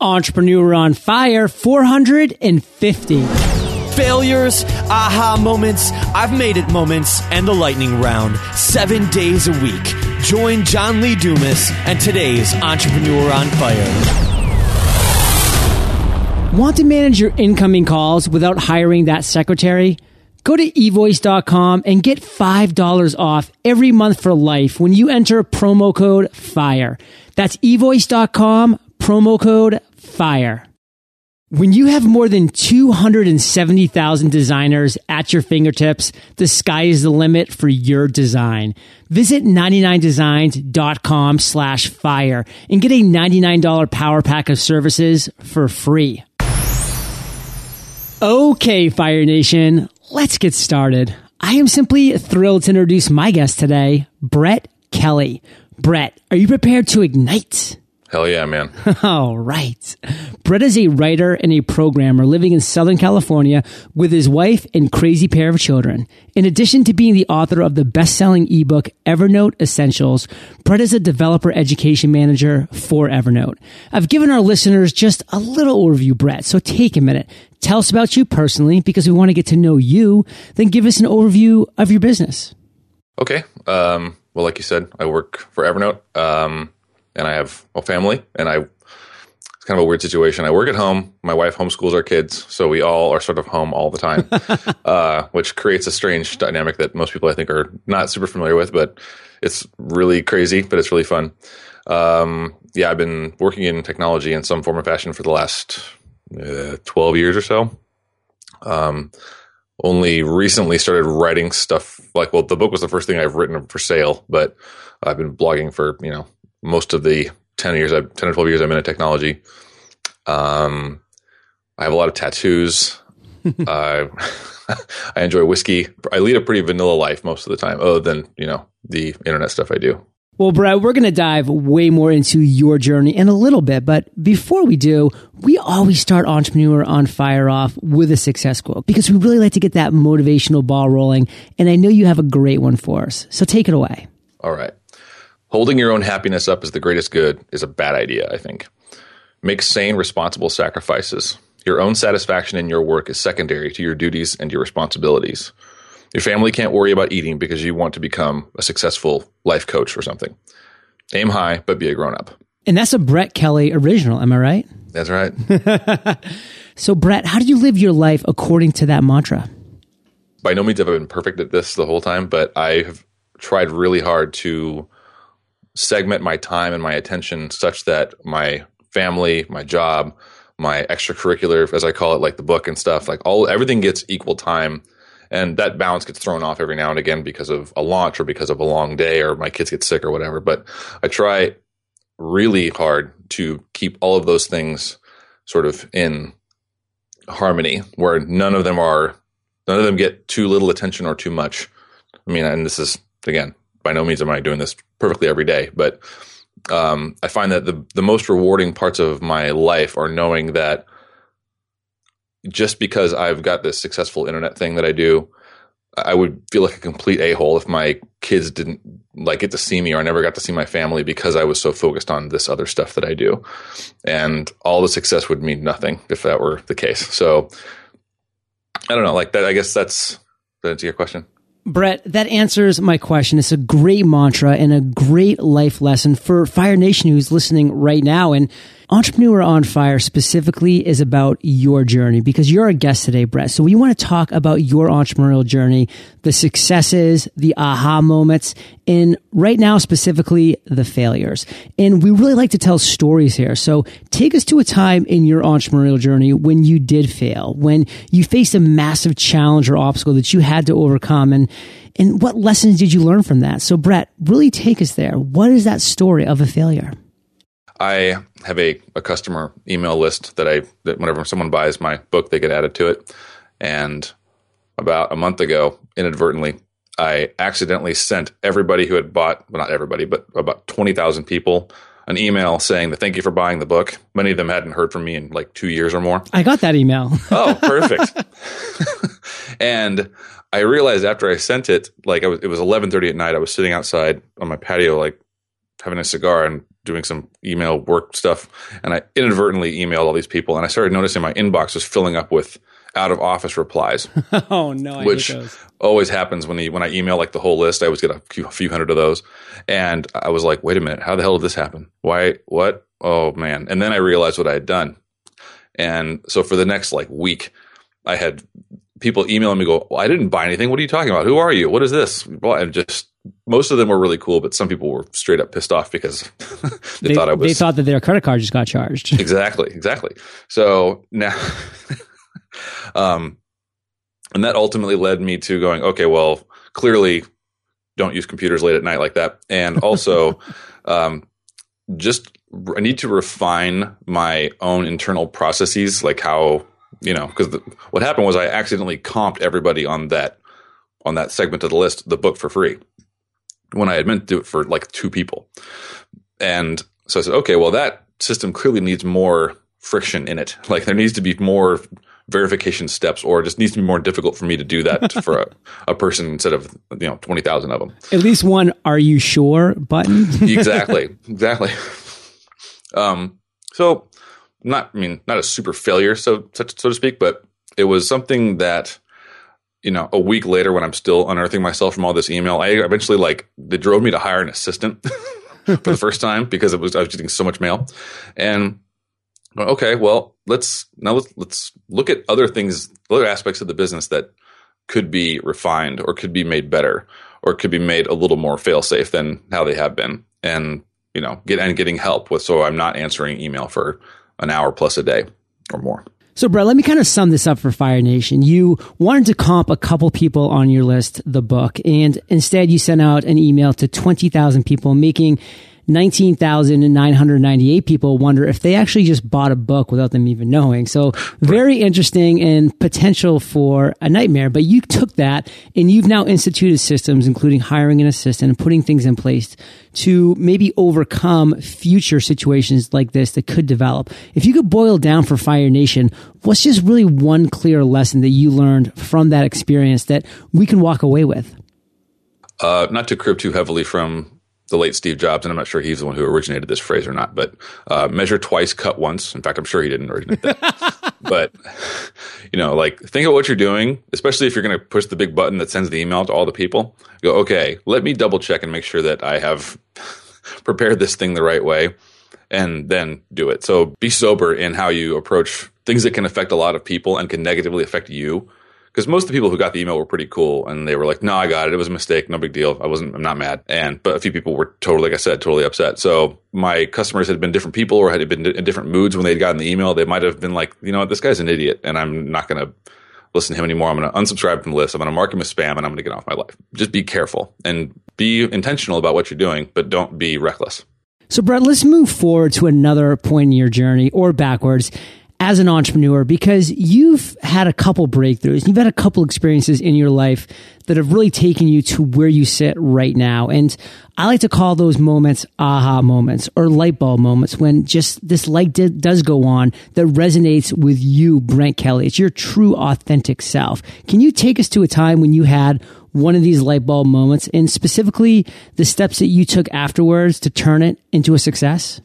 Entrepreneur on Fire 450. Failures, aha moments, I've made it moments, and the lightning round. Seven days a week. Join John Lee Dumas and today's Entrepreneur on Fire. Want to manage your incoming calls without hiring that secretary? Go to evoice.com and get $5 off every month for life when you enter promo code FIRE. That's evoice.com, promo code FIRE. When you have more than 270,000 designers at your fingertips, the sky is the limit for your design. Visit 99designs.com slash fire and get a $99 power pack of services for free. Okay, Fire Nation, let's get started. I am simply thrilled to introduce my guest today, Brett Kelly. Brett, are you prepared to ignite? Hell yeah, man. All right. Brett is a writer and a programmer living in Southern California with his wife and crazy pair of children. In addition to being the author of the best-selling ebook Evernote Essentials, Brett is a developer education manager for Evernote. I've given our listeners just a little overview, Brett, so take a minute. Tell us about you personally because we want to get to know you, then give us an overview of your business. Okay. Um, well, like you said, I work for Evernote. Um, and I have a family, and I it's kind of a weird situation. I work at home. My wife homeschools our kids, so we all are sort of home all the time, uh, which creates a strange dynamic that most people I think are not super familiar with. But it's really crazy, but it's really fun. Um, yeah, I've been working in technology in some form or fashion for the last uh, twelve years or so. Um, only recently started writing stuff like well the book was the first thing i've written for sale but i've been blogging for you know most of the 10 years, I 10 or 12 years I'm in technology. Um, I have a lot of tattoos. uh, I enjoy whiskey. I lead a pretty vanilla life most of the time, other than, you know, the internet stuff I do. Well, Brett, we're going to dive way more into your journey in a little bit. But before we do, we always start Entrepreneur on Fire off with a success quote because we really like to get that motivational ball rolling. And I know you have a great one for us. So take it away. All right. Holding your own happiness up as the greatest good is a bad idea, I think. Make sane, responsible sacrifices. Your own satisfaction in your work is secondary to your duties and your responsibilities. Your family can't worry about eating because you want to become a successful life coach or something. Aim high, but be a grown up. And that's a Brett Kelly original, am I right? That's right. so, Brett, how do you live your life according to that mantra? By no means have I been perfect at this the whole time, but I have tried really hard to segment my time and my attention such that my family, my job, my extracurricular, as I call it, like the book and stuff, like all everything gets equal time. And that balance gets thrown off every now and again because of a launch or because of a long day or my kids get sick or whatever. But I try really hard to keep all of those things sort of in harmony where none of them are, none of them get too little attention or too much. I mean, and this is again, by no means am I doing this perfectly every day, but um, I find that the the most rewarding parts of my life are knowing that just because I've got this successful internet thing that I do, I would feel like a complete a hole if my kids didn't like get to see me or I never got to see my family because I was so focused on this other stuff that I do, and all the success would mean nothing if that were the case. So I don't know, like that. I guess that's that answer your question. Brett, that answers my question. It's a great mantra and a great life lesson for Fire Nation who's listening right now. And Entrepreneur on Fire specifically is about your journey because you're a guest today, Brett. So we want to talk about your entrepreneurial journey, the successes, the aha moments, and right now specifically the failures. And we really like to tell stories here. So take us to a time in your entrepreneurial journey when you did fail, when you faced a massive challenge or obstacle that you had to overcome and and what lessons did you learn from that? So Brett, really take us there. What is that story of a failure? I have a, a customer email list that I that whenever someone buys my book, they get added to it. And about a month ago, inadvertently, I accidentally sent everybody who had bought, well, not everybody, but about twenty thousand people, an email saying that thank you for buying the book. Many of them hadn't heard from me in like two years or more. I got that email. oh, perfect. and I realized after I sent it, like I was, it was eleven thirty at night. I was sitting outside on my patio, like having a cigar and doing some email work stuff, and I inadvertently emailed all these people, and I started noticing my inbox was filling up with out of office replies. oh no, I which always happens when when I email like the whole list. I always get a few, a few hundred of those, and I was like, wait a minute, how the hell did this happen? Why? What? Oh man! And then I realized what I had done, and so for the next like week, I had people emailing me go, well, I didn't buy anything. What are you talking about? Who are you? What is this? And just most of them were really cool, but some people were straight up pissed off because they, they, thought I was. They thought that their credit card just got charged. exactly, exactly. So now, um, and that ultimately led me to going, okay, well, clearly, don't use computers late at night like that, and also, um, just I need to refine my own internal processes, like how you know, because what happened was I accidentally comped everybody on that on that segment of the list the book for free when I had meant to do it for like two people, and so I said, okay, well that system clearly needs more friction in it. Like there needs to be more verification steps, or it just needs to be more difficult for me to do that for a, a person instead of you know twenty thousand of them. At least one "Are you sure?" button. exactly, exactly. Um, so not I mean not a super failure so so to speak, but it was something that you know a week later when I'm still unearthing myself from all this email, I eventually like they drove me to hire an assistant for the first time because it was I was getting so much mail, and okay, well let's now let's let's look at other things, other aspects of the business that could be refined or could be made better or could be made a little more fail safe than how they have been, and you know get and getting help with so I'm not answering email for an hour plus a day or more. So, Brett, let me kind of sum this up for Fire Nation. You wanted to comp a couple people on your list, the book, and instead you sent out an email to 20,000 people, making 19,998 people wonder if they actually just bought a book without them even knowing. So very interesting and potential for a nightmare. But you took that and you've now instituted systems, including hiring an assistant and putting things in place to maybe overcome future situations like this that could develop. If you could boil down for Fire Nation, what's just really one clear lesson that you learned from that experience that we can walk away with? Uh, not to crib too heavily from the late Steve Jobs, and I'm not sure he's the one who originated this phrase or not, but uh, measure twice, cut once. In fact, I'm sure he didn't originate that. but you know, like think of what you're doing, especially if you're going to push the big button that sends the email to all the people. Go, okay, let me double check and make sure that I have prepared this thing the right way, and then do it. So be sober in how you approach things that can affect a lot of people and can negatively affect you because most of the people who got the email were pretty cool and they were like, no, I got it. It was a mistake. No big deal. I wasn't, I'm not mad. And, but a few people were totally, like I said, totally upset. So my customers had been different people or had been in different moods when they'd gotten the email. They might have been like, you know what, this guy's an idiot and I'm not going to listen to him anymore. I'm going to unsubscribe from the list. I'm going to mark him as spam and I'm going to get off my life. Just be careful and be intentional about what you're doing, but don't be reckless. So, Brett, let's move forward to another point in your journey or backwards as an entrepreneur because you've had a couple breakthroughs. You've had a couple experiences in your life that have really taken you to where you sit right now. And I like to call those moments aha moments or light bulb moments when just this light does go on that resonates with you, Brett Kelly. It's your true authentic self. Can you take us to a time when you had one of these light bulb moments and specifically the steps that you took afterwards to turn it into a success?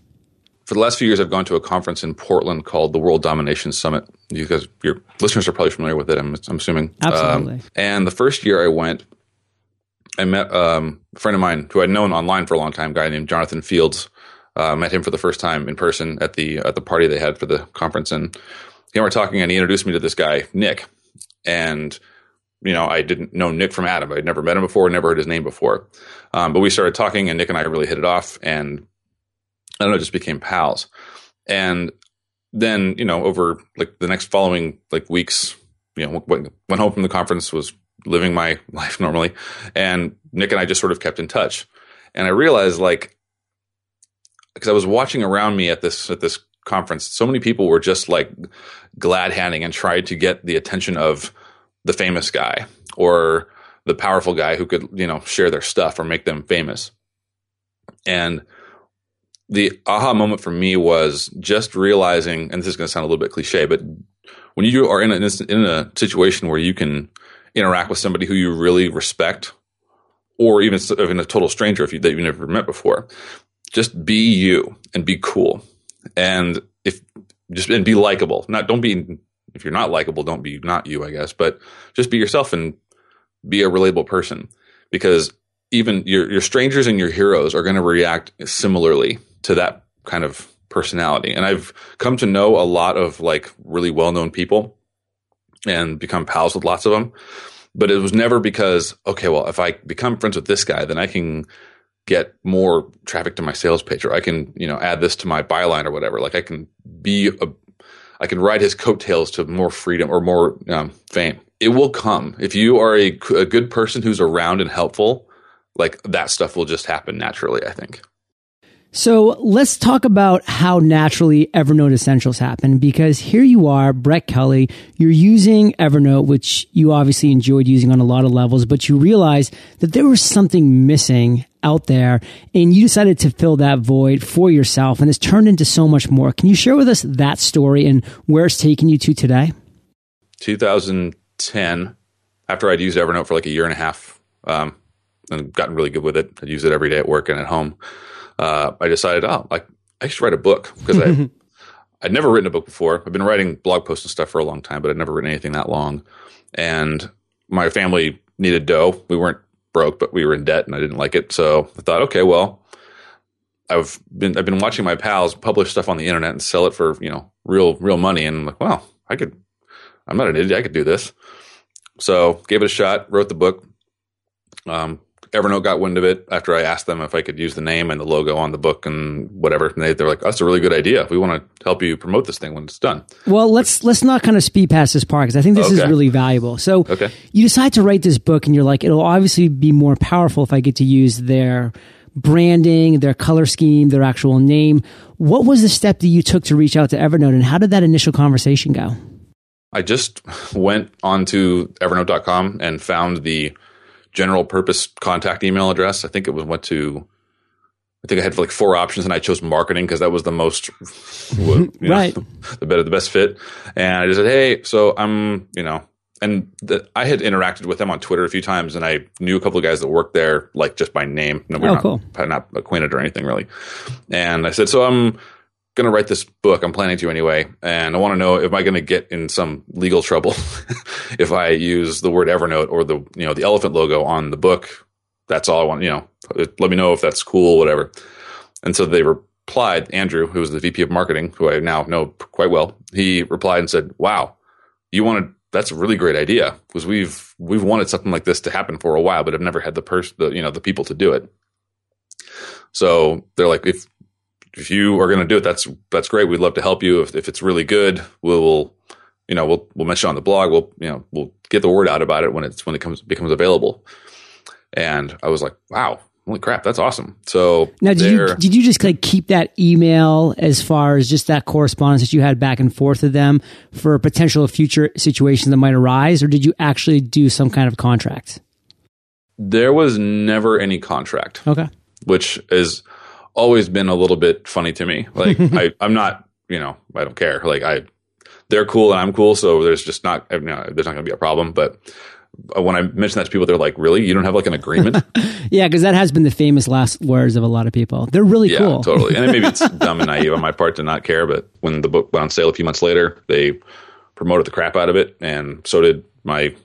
For the last few years, I've gone to a conference in Portland called the World Domination Summit. You guys, your listeners are probably familiar with it. I'm, I'm assuming. Absolutely. Um, and the first year I went, I met um, a friend of mine who I'd known online for a long time, a guy named Jonathan Fields. Uh, met him for the first time in person at the at the party they had for the conference, and he and we were talking, and he introduced me to this guy Nick, and you know I didn't know Nick from Adam. I'd never met him before, never heard his name before, um, but we started talking, and Nick and I really hit it off, and I don't know, just became pals. And then, you know, over like the next following like weeks, you know, went, went home from the conference, was living my life normally. And Nick and I just sort of kept in touch. And I realized like, because I was watching around me at this, at this conference, so many people were just like glad handing and tried to get the attention of the famous guy or the powerful guy who could, you know, share their stuff or make them famous. And the aha moment for me was just realizing, and this is going to sound a little bit cliche, but when you are in a, in a situation where you can interact with somebody who you really respect, or even even a total stranger if you, that you've never met before, just be you and be cool. And if just and be likable. Not don't be if you're not likable, don't be not you, I guess, but just be yourself and be a relatable person because even your your strangers and your heroes are going to react similarly to that kind of personality. And I've come to know a lot of like really well-known people and become pals with lots of them. But it was never because okay, well, if I become friends with this guy, then I can get more traffic to my sales page or I can, you know, add this to my byline or whatever. Like I can be a I can ride his coattails to more freedom or more um, fame. It will come if you are a, a good person who's around and helpful. Like that stuff will just happen naturally. I think. So let's talk about how naturally Evernote Essentials happen because here you are, Brett Kelly, you're using Evernote, which you obviously enjoyed using on a lot of levels, but you realized that there was something missing out there and you decided to fill that void for yourself and it's turned into so much more. Can you share with us that story and where it's taken you to today? 2010, after I'd used Evernote for like a year and a half um, and gotten really good with it, I'd use it every day at work and at home uh, I decided, oh, like I should write a book because I I'd never written a book before. I've been writing blog posts and stuff for a long time, but I'd never written anything that long. And my family needed dough. We weren't broke, but we were in debt, and I didn't like it. So I thought, okay, well, I've been I've been watching my pals publish stuff on the internet and sell it for you know real real money, and I'm like, well, I could. I'm not an idiot. I could do this. So gave it a shot. Wrote the book. Um, Evernote got wind of it after I asked them if I could use the name and the logo on the book and whatever. And they, they're like, oh, "That's a really good idea. We want to help you promote this thing when it's done." Well, let's let's not kind of speed past this part because I think this okay. is really valuable. So, okay. you decide to write this book, and you're like, it'll obviously be more powerful if I get to use their branding, their color scheme, their actual name. What was the step that you took to reach out to Evernote, and how did that initial conversation go? I just went onto Evernote.com and found the general purpose contact email address. I think it was went to. I think I had like four options, and I chose marketing because that was the most right, know, the better, the best fit. And I just said, "Hey, so I'm, you know," and the, I had interacted with them on Twitter a few times, and I knew a couple of guys that worked there, like just by name. No, we're oh, not, cool. not acquainted or anything really. And I said, "So I'm going to write this book. I'm planning to anyway, and I want to know if I going to get in some legal trouble if I use the word Evernote or the you know the elephant logo on the book. That's all I want. You know, let me know if that's cool, whatever. And so they replied. Andrew, who was the VP of marketing, who I now know quite well, he replied and said, "Wow, you wanted." That's a really great idea because we've we've wanted something like this to happen for a while, but I've never had the person, the you know, the people to do it. So they're like, if if you are going to do it, that's that's great. We'd love to help you. If, if it's really good, we'll you know we'll we'll mention on the blog. We'll you know we'll get the word out about it when it's when it comes becomes available. And I was like, wow, holy crap, that's awesome. So now, did you did you just like keep that email as far as just that correspondence that you had back and forth with them for potential future situations that might arise, or did you actually do some kind of contract? There was never any contract. Okay, which is always been a little bit funny to me. Like I, I'm not, you know, I don't care. Like I, they're cool and I'm cool, so there's just not, you uh, know, there's not going to be a problem. But uh, when I mention that to people, they're like, "Really? You don't have like an agreement?" yeah, because that has been the famous last words of a lot of people. They're really yeah, cool. totally. And maybe it's dumb and naive on my part to not care, but when the book went on sale a few months later, they promoted the crap out of it, and so did my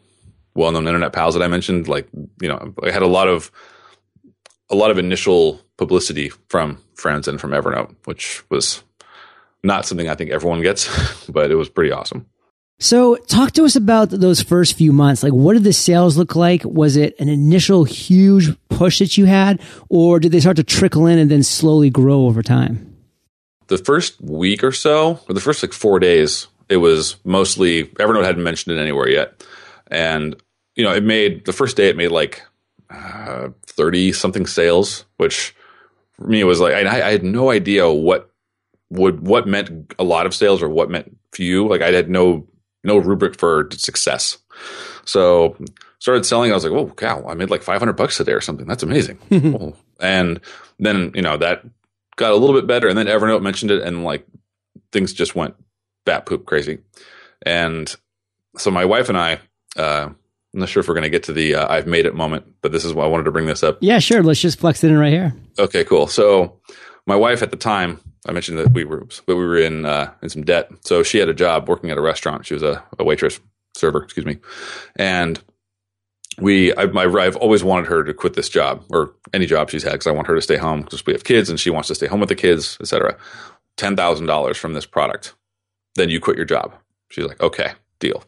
well-known internet pals that I mentioned. Like, you know, I had a lot of a lot of initial publicity from friends and from Evernote, which was not something I think everyone gets, but it was pretty awesome. So, talk to us about those first few months. Like, what did the sales look like? Was it an initial huge push that you had, or did they start to trickle in and then slowly grow over time? The first week or so, or the first like four days, it was mostly Evernote hadn't mentioned it anywhere yet. And, you know, it made the first day, it made like 30 uh, something sales, which for me it was like, I, I, had no idea what would, what meant a lot of sales or what meant few. Like I had no, no rubric for success. So started selling. I was like, oh cow, I made like 500 bucks today or something. That's amazing. and then, you know, that got a little bit better. And then Evernote mentioned it and like things just went bat poop crazy. And so my wife and I, uh, I'm not sure if we're going to get to the uh, I've made it moment, but this is why I wanted to bring this up. Yeah, sure. Let's just flex it in right here. Okay, cool. So my wife at the time, I mentioned that we were we were in uh, in some debt, so she had a job working at a restaurant. She was a, a waitress, server, excuse me, and we I, my, I've always wanted her to quit this job or any job she's had because I want her to stay home because we have kids and she wants to stay home with the kids, etc. Ten thousand dollars from this product, then you quit your job. She's like, okay, deal.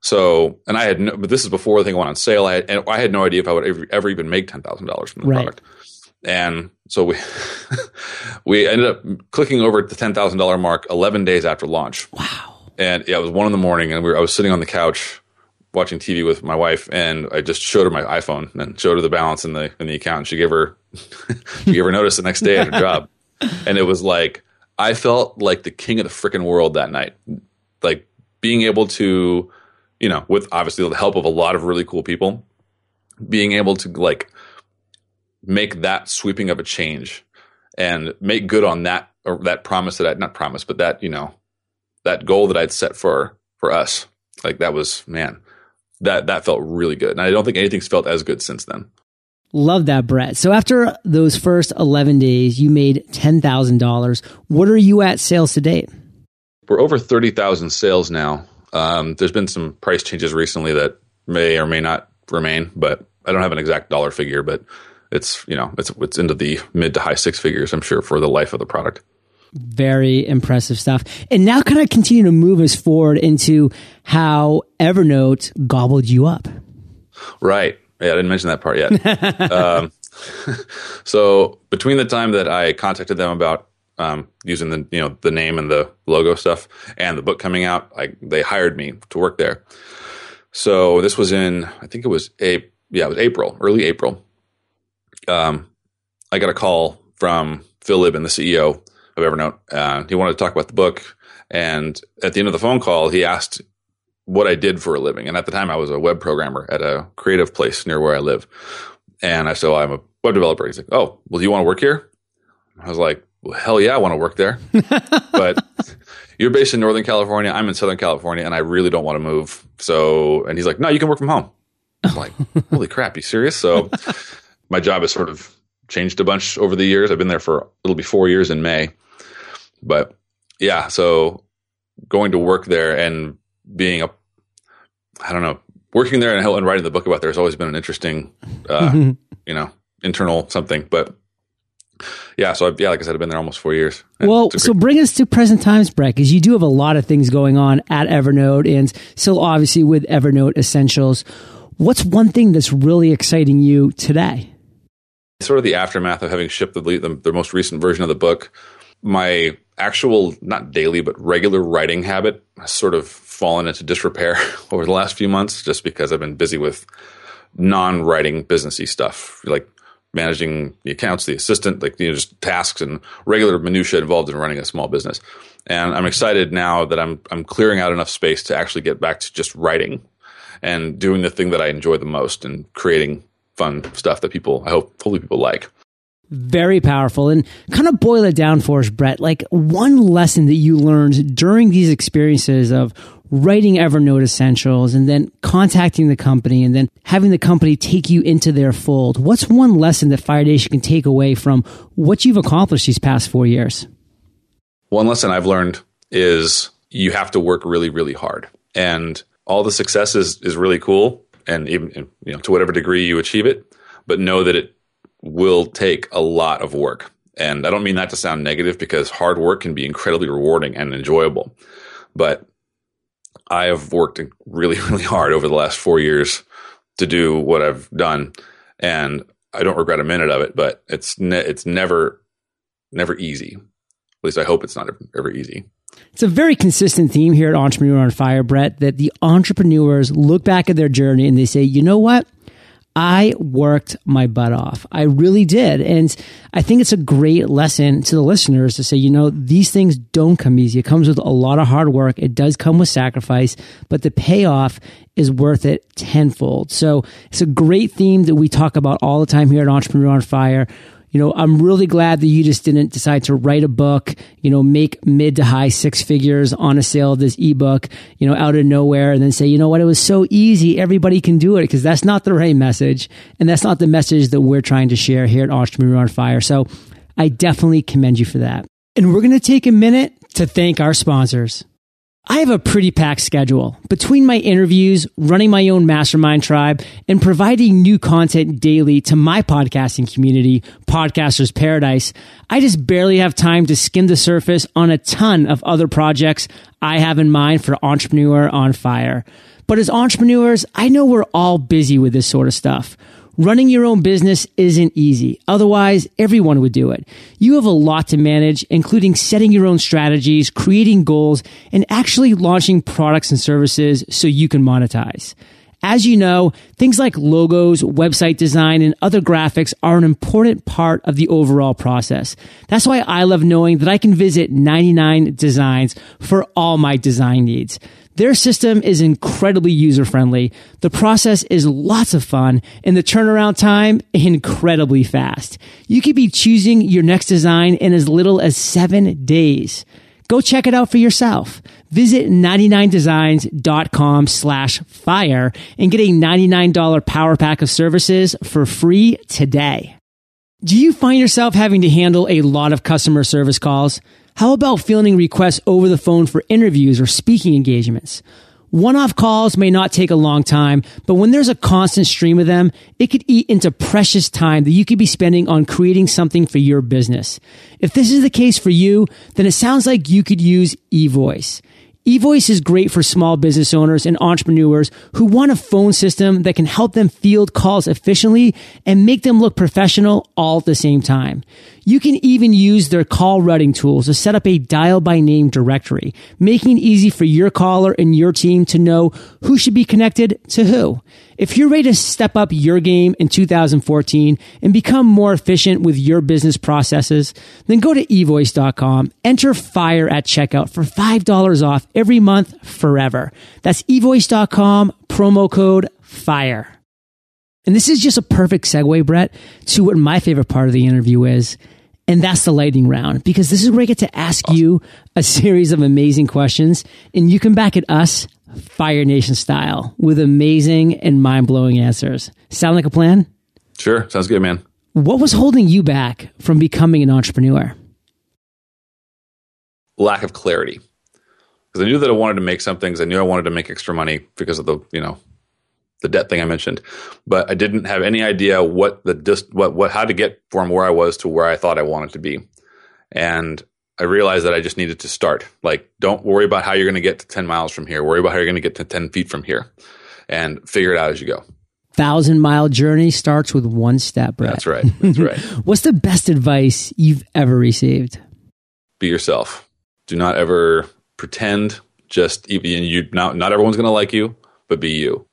So, and I had, no, but this is before the thing went on sale. I had, and I had no idea if I would ever, ever even make ten thousand dollars from the right. product. And so we we ended up clicking over at the ten thousand dollar mark eleven days after launch. Wow! And yeah, it was one in the morning, and we were, I was sitting on the couch watching TV with my wife, and I just showed her my iPhone and showed her the balance in the in the account. And she gave her she gave her notice the next day at her job, and it was like I felt like the king of the freaking world that night, like being able to, you know, with obviously the help of a lot of really cool people, being able to like make that sweeping of a change and make good on that or that promise that I not promise, but that you know that goal that I'd set for for us. Like that was man, that that felt really good, and I don't think anything's felt as good since then. Love that, Brett. So after those first eleven days, you made ten thousand dollars. What are you at sales to date? We're over thirty thousand sales now. Um, there's been some price changes recently that may or may not remain, but I don't have an exact dollar figure. But it's you know it's it's into the mid to high six figures. I'm sure for the life of the product. Very impressive stuff. And now, can I continue to move us forward into how Evernote gobbled you up? Right. Yeah, I didn't mention that part yet. um, so between the time that I contacted them about um, using the you know the name and the logo stuff and the book coming out, I, they hired me to work there. So this was in I think it was a yeah it was April, early April, um, I got a call from Phil Libin, the CEO of Evernote. Uh, he wanted to talk about the book. And at the end of the phone call, he asked what I did for a living. And at the time, I was a web programmer at a creative place near where I live. And I said, well, I'm a web developer. He's like, oh, well, do you want to work here? I was like, well, hell yeah, I want to work there. but you're based in Northern California. I'm in Southern California, and I really don't want to move. So, and he's like, no, you can work from home. I'm like, holy crap, you serious? So my job has sort of changed a bunch over the years. I've been there for it'll be four years in May, but yeah, so going to work there and being a, I don't know, working there and, and writing the book about there has always been an interesting, uh, you know, internal something. But yeah, so I've, yeah, like I said, I've been there almost four years. Well, so bring us to present times, Brett, because you do have a lot of things going on at Evernote, and still obviously with Evernote Essentials. What's one thing that's really exciting you today? Sort of the aftermath of having shipped the, the, the most recent version of the book, my actual, not daily, but regular writing habit has sort of fallen into disrepair over the last few months just because I've been busy with non writing businessy stuff, like managing the accounts, the assistant, like you know, just tasks and regular minutia involved in running a small business. And I'm excited now that I'm I'm clearing out enough space to actually get back to just writing and doing the thing that I enjoy the most and creating fun stuff that people, I hope, hopefully people like. Very powerful. And kind of boil it down for us, Brett. Like one lesson that you learned during these experiences of writing Evernote Essentials and then contacting the company and then having the company take you into their fold. What's one lesson that Fire Nation can take away from what you've accomplished these past four years? One lesson I've learned is you have to work really, really hard. And all the success is, is really cool and even you know to whatever degree you achieve it, but know that it will take a lot of work. And I don't mean that to sound negative because hard work can be incredibly rewarding and enjoyable. But I have worked really, really hard over the last four years to do what I've done, and I don't regret a minute of it. But it's ne- it's never never easy. At least I hope it's not ever easy. It's a very consistent theme here at Entrepreneur on Fire, Brett, that the entrepreneurs look back at their journey and they say, you know what? I worked my butt off. I really did. And I think it's a great lesson to the listeners to say, you know, these things don't come easy. It comes with a lot of hard work. It does come with sacrifice, but the payoff is worth it tenfold. So it's a great theme that we talk about all the time here at Entrepreneur on Fire you know, I'm really glad that you just didn't decide to write a book, you know, make mid to high six figures on a sale of this ebook, you know, out of nowhere and then say, you know what, it was so easy. Everybody can do it because that's not the right message. And that's not the message that we're trying to share here at Entrepreneur on Fire. So I definitely commend you for that. And we're going to take a minute to thank our sponsors. I have a pretty packed schedule between my interviews, running my own mastermind tribe, and providing new content daily to my podcasting community, Podcasters Paradise. I just barely have time to skim the surface on a ton of other projects I have in mind for Entrepreneur on Fire. But as entrepreneurs, I know we're all busy with this sort of stuff. Running your own business isn't easy. Otherwise, everyone would do it. You have a lot to manage, including setting your own strategies, creating goals, and actually launching products and services so you can monetize. As you know, things like logos, website design, and other graphics are an important part of the overall process. That's why I love knowing that I can visit 99 Designs for all my design needs. Their system is incredibly user friendly. The process is lots of fun and the turnaround time incredibly fast. You could be choosing your next design in as little as seven days. Go check it out for yourself. Visit 99designs.com slash fire and get a $99 power pack of services for free today. Do you find yourself having to handle a lot of customer service calls? How about fielding requests over the phone for interviews or speaking engagements? One-off calls may not take a long time, but when there's a constant stream of them, it could eat into precious time that you could be spending on creating something for your business. If this is the case for you, then it sounds like you could use eVoice. eVoice is great for small business owners and entrepreneurs who want a phone system that can help them field calls efficiently and make them look professional all at the same time. You can even use their call routing tools to set up a dial by name directory, making it easy for your caller and your team to know who should be connected to who. If you're ready to step up your game in 2014 and become more efficient with your business processes, then go to evoice.com, enter fire at checkout for $5 off every month forever. That's evoice.com, promo code FIRE. And this is just a perfect segue, Brett, to what my favorite part of the interview is. And that's the lightning round because this is where I get to ask you a series of amazing questions and you come back at us Fire Nation style with amazing and mind blowing answers. Sound like a plan? Sure. Sounds good, man. What was holding you back from becoming an entrepreneur? Lack of clarity. Because I knew that I wanted to make some things. I knew I wanted to make extra money because of the, you know, the debt thing I mentioned, but I didn't have any idea what the just what what how to get from where I was to where I thought I wanted to be, and I realized that I just needed to start. Like, don't worry about how you're going to get to ten miles from here. Worry about how you're going to get to ten feet from here, and figure it out as you go. Thousand mile journey starts with one step, Brett. That's right. That's right. What's the best advice you've ever received? Be yourself. Do not ever pretend. Just even you. Not not everyone's going to like you, but be you.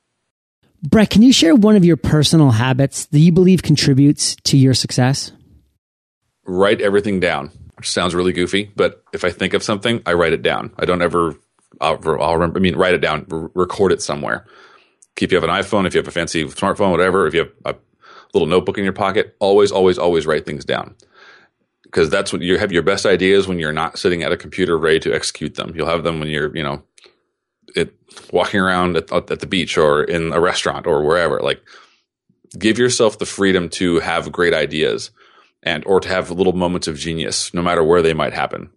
Brett, can you share one of your personal habits that you believe contributes to your success? Write everything down, which sounds really goofy, but if I think of something, I write it down. I don't ever, I'll, I'll remember, I mean, write it down, r- record it somewhere. If you have an iPhone, if you have a fancy smartphone, whatever, if you have a little notebook in your pocket, always, always, always write things down. Because that's when you have your best ideas when you're not sitting at a computer ready to execute them. You'll have them when you're, you know, it walking around at, at the beach or in a restaurant or wherever. Like, give yourself the freedom to have great ideas and or to have little moments of genius, no matter where they might happen.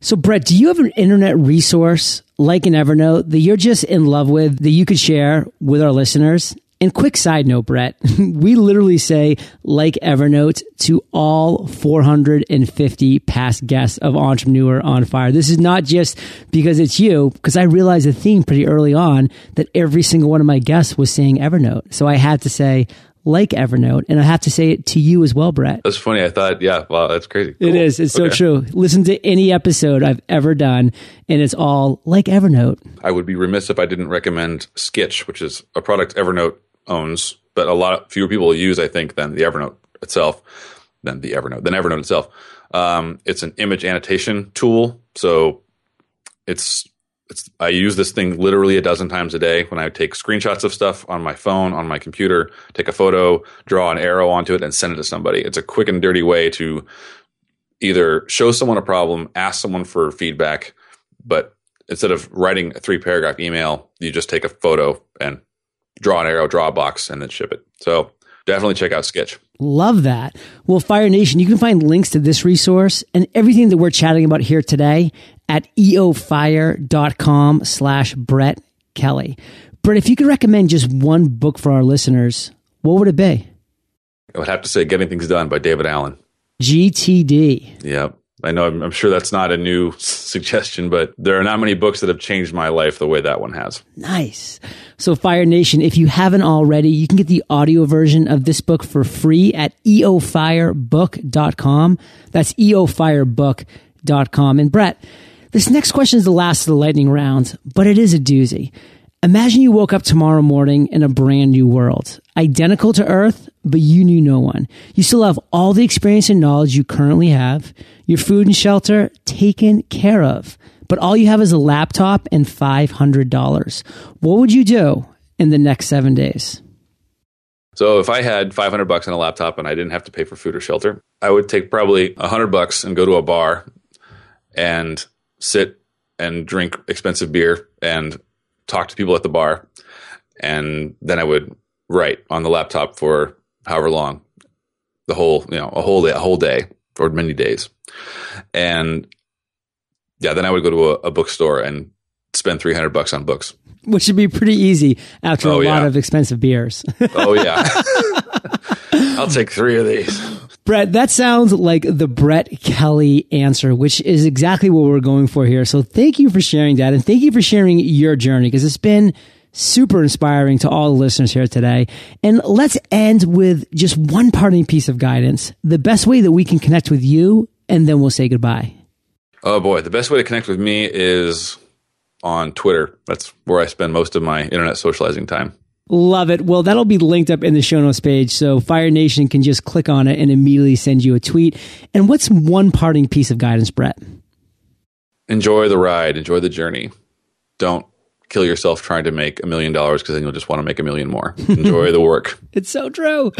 So, Brett, do you have an internet resource like an Evernote that you're just in love with that you could share with our listeners? And quick side note, Brett, we literally say like Evernote to all 450 past guests of Entrepreneur on Fire. This is not just because it's you, because I realized the theme pretty early on that every single one of my guests was saying Evernote. So I had to say like Evernote, and I have to say it to you as well, Brett. That's funny. I thought, yeah, wow, that's crazy. Cool. It is. It's okay. so true. Listen to any episode I've ever done, and it's all like Evernote. I would be remiss if I didn't recommend Skitch, which is a product Evernote owns, but a lot fewer people use, I think, than the Evernote itself, than the Evernote, than Evernote itself. Um, it's an image annotation tool, so it's. I use this thing literally a dozen times a day when I take screenshots of stuff on my phone, on my computer, take a photo, draw an arrow onto it, and send it to somebody. It's a quick and dirty way to either show someone a problem, ask someone for feedback, but instead of writing a three paragraph email, you just take a photo and draw an arrow, draw a box, and then ship it. So definitely check out Skitch. Love that. Well, Fire Nation, you can find links to this resource and everything that we're chatting about here today at eofire.com slash Brett Kelly. Brett, if you could recommend just one book for our listeners, what would it be? I would have to say Getting Things Done by David Allen. GTD. Yep. I know I'm, I'm, sure that's not a new suggestion, but there are not many books that have changed my life the way that one has. Nice. So, Fire Nation, if you haven't already, you can get the audio version of this book for free at eofirebook.com. That's eofirebook.com. And Brett, this next question is the last of the lightning round, but it is a doozy. Imagine you woke up tomorrow morning in a brand new world, identical to Earth, but you knew no one. You still have all the experience and knowledge you currently have, your food and shelter taken care of, but all you have is a laptop and $500. What would you do in the next seven days? So if I had 500 bucks on a laptop and I didn't have to pay for food or shelter, I would take probably 100 bucks and go to a bar and sit and drink expensive beer and talk to people at the bar, and then I would write on the laptop for however long, the whole you know a whole day, a whole day or many days, and yeah, then I would go to a, a bookstore and spend three hundred bucks on books, which would be pretty easy after oh, a yeah. lot of expensive beers. oh yeah, I'll take three of these. Brett, that sounds like the Brett Kelly answer, which is exactly what we're going for here. So thank you for sharing that. And thank you for sharing your journey because it's been super inspiring to all the listeners here today. And let's end with just one parting piece of guidance, the best way that we can connect with you, and then we'll say goodbye. Oh boy, the best way to connect with me is on Twitter. That's where I spend most of my internet socializing time. Love it. Well, that'll be linked up in the show notes page. So Fire Nation can just click on it and immediately send you a tweet. And what's one parting piece of guidance, Brett? Enjoy the ride, enjoy the journey. Don't kill yourself trying to make a million dollars because then you'll just want to make a million more. Enjoy the work. It's so true.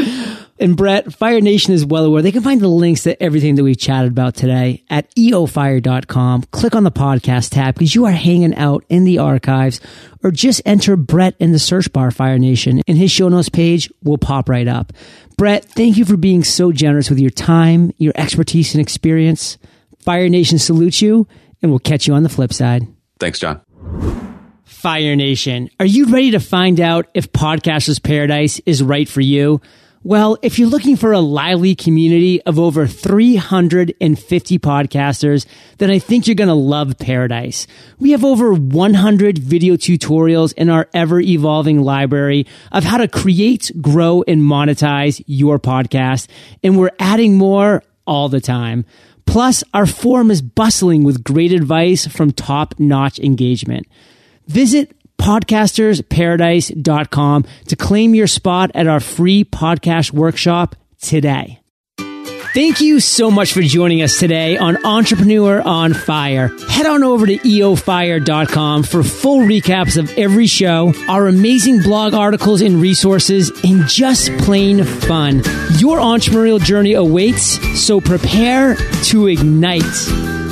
And Brett, Fire Nation is well aware. They can find the links to everything that we've chatted about today at eofire.com. Click on the podcast tab because you are hanging out in the archives or just enter Brett in the search bar, Fire Nation, and his show notes page will pop right up. Brett, thank you for being so generous with your time, your expertise, and experience. Fire Nation salutes you, and we'll catch you on the flip side. Thanks, John. Fire Nation. Are you ready to find out if Podcasters Paradise is right for you? Well, if you're looking for a lively community of over 350 podcasters, then I think you're going to love Paradise. We have over 100 video tutorials in our ever evolving library of how to create, grow, and monetize your podcast. And we're adding more all the time. Plus, our forum is bustling with great advice from top notch engagement. Visit podcastersparadise.com to claim your spot at our free podcast workshop today. Thank you so much for joining us today on Entrepreneur on Fire. Head on over to eofire.com for full recaps of every show, our amazing blog articles and resources, and just plain fun. Your entrepreneurial journey awaits, so prepare to ignite.